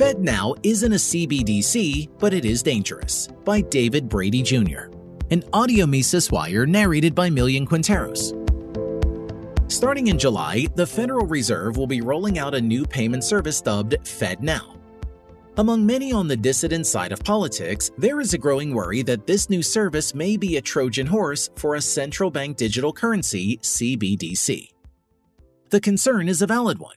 FedNow isn't a CBDC, but it is dangerous, by David Brady Jr. An audio Mises Wire narrated by Millian Quinteros. Starting in July, the Federal Reserve will be rolling out a new payment service dubbed FedNow. Among many on the dissident side of politics, there is a growing worry that this new service may be a Trojan horse for a central bank digital currency, CBDC. The concern is a valid one.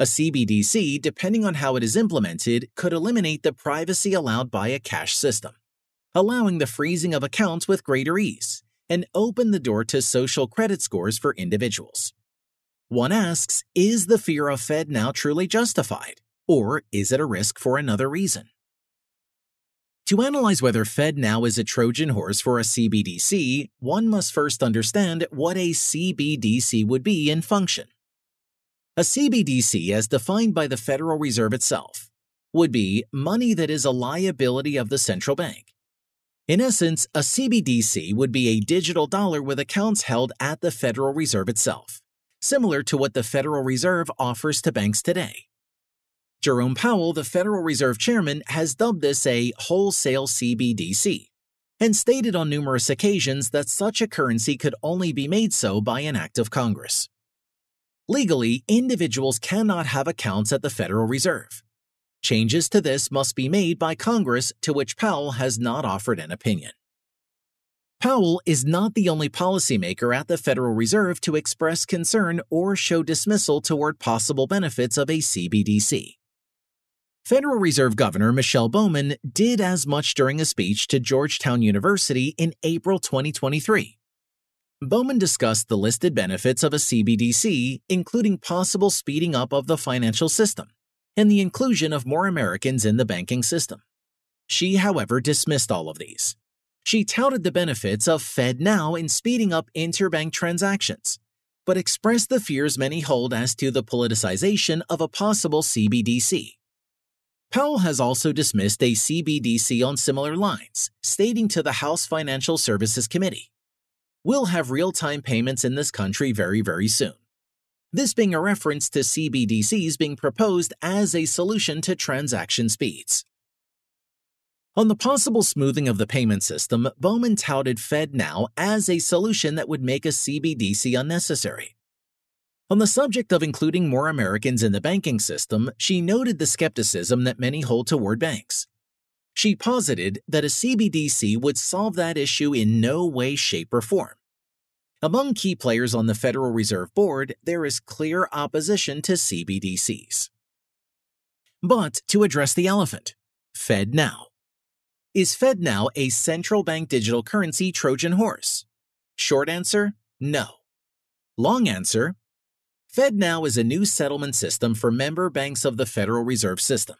A CBDC, depending on how it is implemented, could eliminate the privacy allowed by a cash system, allowing the freezing of accounts with greater ease, and open the door to social credit scores for individuals. One asks, is the fear of FedNow truly justified? Or is it a risk for another reason? To analyze whether FedNow is a Trojan horse for a CBDC, one must first understand what a CBDC would be in function. A CBDC, as defined by the Federal Reserve itself, would be money that is a liability of the central bank. In essence, a CBDC would be a digital dollar with accounts held at the Federal Reserve itself, similar to what the Federal Reserve offers to banks today. Jerome Powell, the Federal Reserve Chairman, has dubbed this a wholesale CBDC and stated on numerous occasions that such a currency could only be made so by an act of Congress. Legally, individuals cannot have accounts at the Federal Reserve. Changes to this must be made by Congress, to which Powell has not offered an opinion. Powell is not the only policymaker at the Federal Reserve to express concern or show dismissal toward possible benefits of a CBDC. Federal Reserve Governor Michelle Bowman did as much during a speech to Georgetown University in April 2023. Bowman discussed the listed benefits of a CBDC, including possible speeding up of the financial system and the inclusion of more Americans in the banking system. She, however, dismissed all of these. She touted the benefits of FedNow in speeding up interbank transactions, but expressed the fears many hold as to the politicization of a possible CBDC. Powell has also dismissed a CBDC on similar lines, stating to the House Financial Services Committee, We'll have real time payments in this country very, very soon. This being a reference to CBDCs being proposed as a solution to transaction speeds. On the possible smoothing of the payment system, Bowman touted FedNow as a solution that would make a CBDC unnecessary. On the subject of including more Americans in the banking system, she noted the skepticism that many hold toward banks. She posited that a CBDC would solve that issue in no way, shape, or form. Among key players on the Federal Reserve Board, there is clear opposition to CBDCs. But to address the elephant, FedNow. Is FedNow a central bank digital currency Trojan horse? Short answer, no. Long answer, FedNow is a new settlement system for member banks of the Federal Reserve System.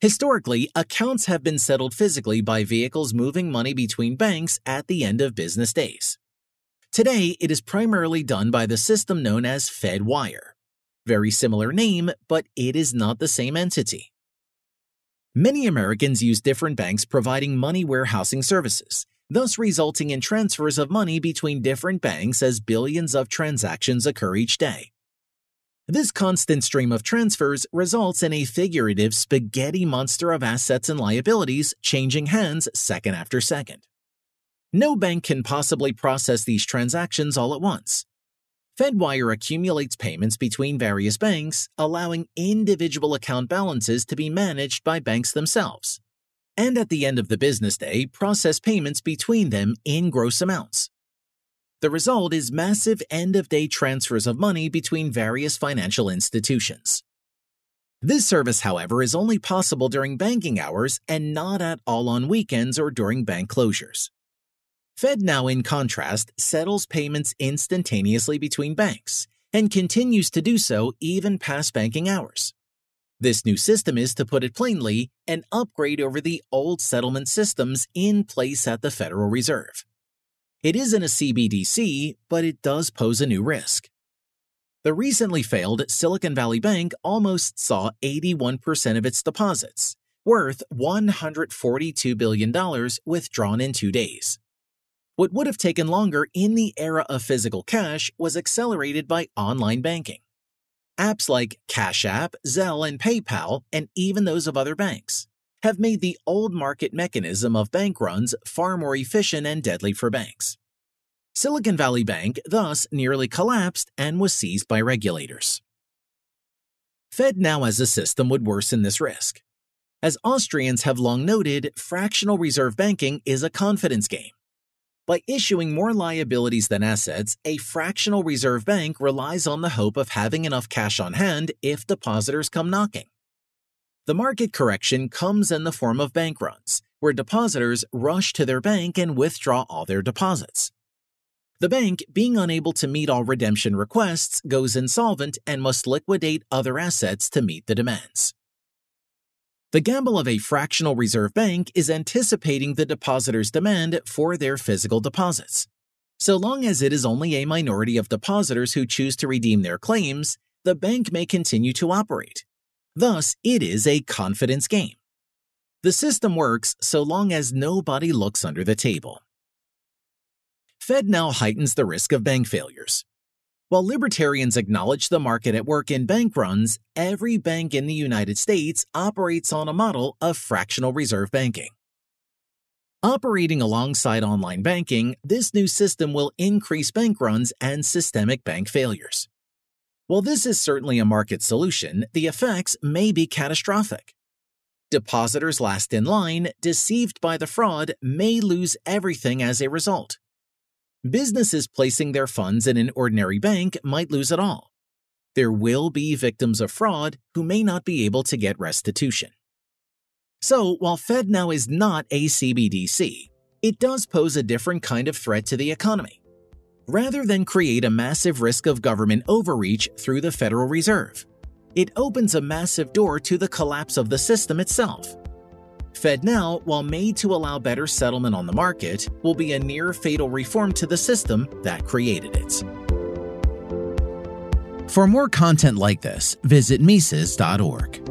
Historically, accounts have been settled physically by vehicles moving money between banks at the end of business days. Today, it is primarily done by the system known as FedWire. Very similar name, but it is not the same entity. Many Americans use different banks providing money warehousing services, thus resulting in transfers of money between different banks as billions of transactions occur each day. This constant stream of transfers results in a figurative spaghetti monster of assets and liabilities changing hands second after second. No bank can possibly process these transactions all at once. Fedwire accumulates payments between various banks, allowing individual account balances to be managed by banks themselves. And at the end of the business day, process payments between them in gross amounts. The result is massive end of day transfers of money between various financial institutions. This service, however, is only possible during banking hours and not at all on weekends or during bank closures. FedNow, in contrast, settles payments instantaneously between banks and continues to do so even past banking hours. This new system is, to put it plainly, an upgrade over the old settlement systems in place at the Federal Reserve. It isn't a CBDC, but it does pose a new risk. The recently failed Silicon Valley Bank almost saw 81% of its deposits, worth $142 billion, withdrawn in two days. What would have taken longer in the era of physical cash was accelerated by online banking. apps like Cash App, Zelle, and PayPal, and even those of other banks, have made the old market mechanism of bank runs far more efficient and deadly for banks. Silicon Valley Bank thus nearly collapsed and was seized by regulators. FedNow as a system would worsen this risk. As Austrians have long noted, fractional reserve banking is a confidence game. By issuing more liabilities than assets, a fractional reserve bank relies on the hope of having enough cash on hand if depositors come knocking. The market correction comes in the form of bank runs, where depositors rush to their bank and withdraw all their deposits. The bank, being unable to meet all redemption requests, goes insolvent and must liquidate other assets to meet the demands. The gamble of a fractional reserve bank is anticipating the depositor's demand for their physical deposits. So long as it is only a minority of depositors who choose to redeem their claims, the bank may continue to operate. Thus, it is a confidence game. The system works so long as nobody looks under the table. FedNow heightens the risk of bank failures. While libertarians acknowledge the market at work in bank runs, every bank in the United States operates on a model of fractional reserve banking. Operating alongside online banking, this new system will increase bank runs and systemic bank failures. While this is certainly a market solution, the effects may be catastrophic. Depositors last in line, deceived by the fraud, may lose everything as a result. Businesses placing their funds in an ordinary bank might lose it all. There will be victims of fraud who may not be able to get restitution. So, while FedNow is not a CBDC, it does pose a different kind of threat to the economy. Rather than create a massive risk of government overreach through the Federal Reserve, it opens a massive door to the collapse of the system itself. FedNow, while made to allow better settlement on the market, will be a near fatal reform to the system that created it. For more content like this, visit Mises.org.